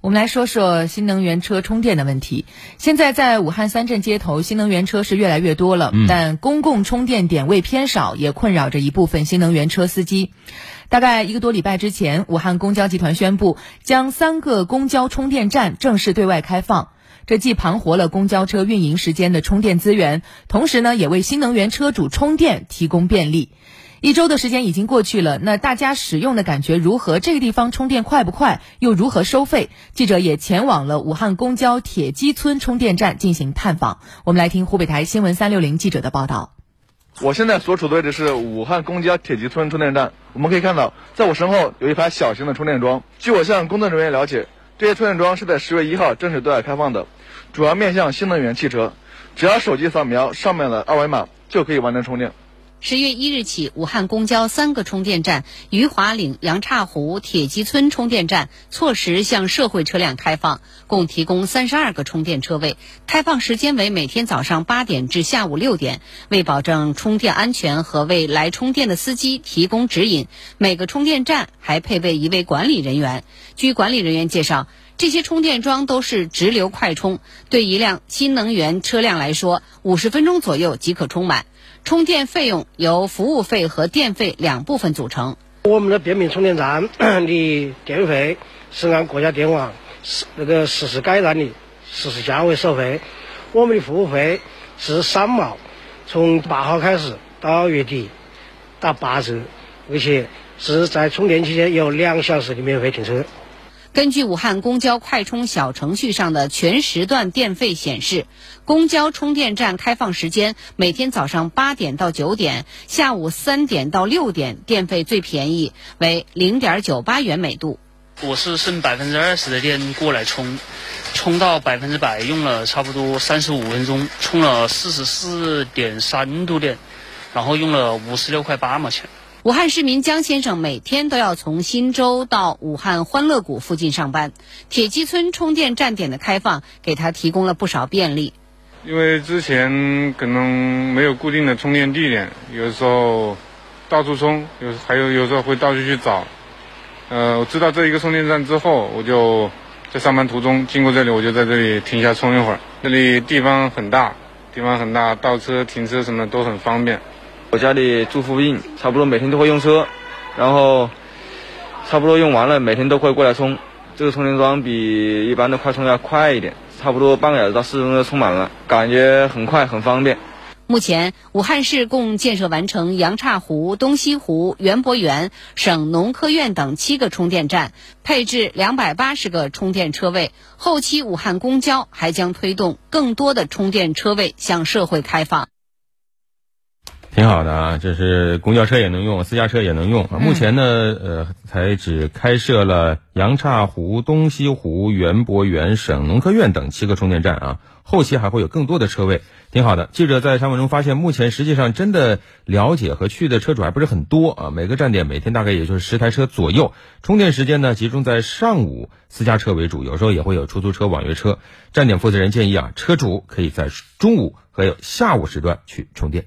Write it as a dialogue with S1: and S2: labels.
S1: 我们来说说新能源车充电的问题。现在在武汉三镇街头，新能源车是越来越多了，但公共充电点位偏少，也困扰着一部分新能源车司机。大概一个多礼拜之前，武汉公交集团宣布将三个公交充电站正式对外开放，这既盘活了公交车运营时间的充电资源，同时呢，也为新能源车主充电提供便利。一周的时间已经过去了，那大家使用的感觉如何？这个地方充电快不快？又如何收费？记者也前往了武汉公交铁基村充电站进行探访。我们来听湖北台新闻三六零记者的报道。
S2: 我现在所处的位置是武汉公交铁基村充电站。我们可以看到，在我身后有一排小型的充电桩。据我向工作人员了解，这些充电桩是在十月一号正式对外开放的，主要面向新能源汽车。只要手机扫描上面的二维码，就可以完成充电。
S3: 十月一日起，武汉公交三个充电站——余华岭、杨岔湖、铁基村充电站错时向社会车辆开放，共提供三十二个充电车位。开放时间为每天早上八点至下午六点。为保证充电安全和为来充电的司机提供指引，每个充电站还配备一位管理人员。据管理人员介绍，这些充电桩都是直流快充，对一辆新能源车辆来说，五十分钟左右即可充满。充电费用由服务费和电费两部分组成。
S4: 我们的便民充电站 的电费是按国家电网实那个实时改单的实时价位收费。我们的服务费是三毛，从八号开始到月底打八折，而且是在充电期间有两小时的免费停车。
S3: 根据武汉公交快充小程序上的全时段电费显示，公交充电站开放时间每天早上八点到九点，下午三点到六点，电费最便宜为零点九八元每度。
S5: 我是剩百分之二十的电过来充，充到百分之百用了差不多三十五分钟，充了四十四点三度电，然后用了五十六块八毛钱。
S3: 武汉市民江先生每天都要从新洲到武汉欢乐谷附近上班，铁基村充电站点的开放给他提供了不少便利。
S6: 因为之前可能没有固定的充电地点，有时候到处充，有还有有时候会到处去找。呃，我知道这一个充电站之后，我就在上班途中经过这里，我就在这里停下充一会儿。这里地方很大，地方很大，倒车、停车什么都很方便。
S2: 我家里住附近，差不多每天都会用车，然后差不多用完了，每天都会过来充。这个充电桩比一般的快充要快一点，差不多半个小时到四十分钟就充满了，感觉很快很方便。
S3: 目前，武汉市共建设完成杨岔湖、东西湖、园博园、省农科院等七个充电站，配置两百八十个充电车位。后期，武汉公交还将推动更多的充电车位向社会开放。
S7: 挺好的啊，这是公交车也能用，私家车也能用啊。目前呢，呃，才只开设了杨岔湖、东西湖、园博园、省农科院等七个充电站啊。后期还会有更多的车位，挺好的。记者在采访中发现，目前实际上真的了解和去的车主还不是很多啊。每个站点每天大概也就是十台车左右，充电时间呢集中在上午，私家车为主，有时候也会有出租车、网约车。站点负责人建议啊，车主可以在中午和下午时段去充电。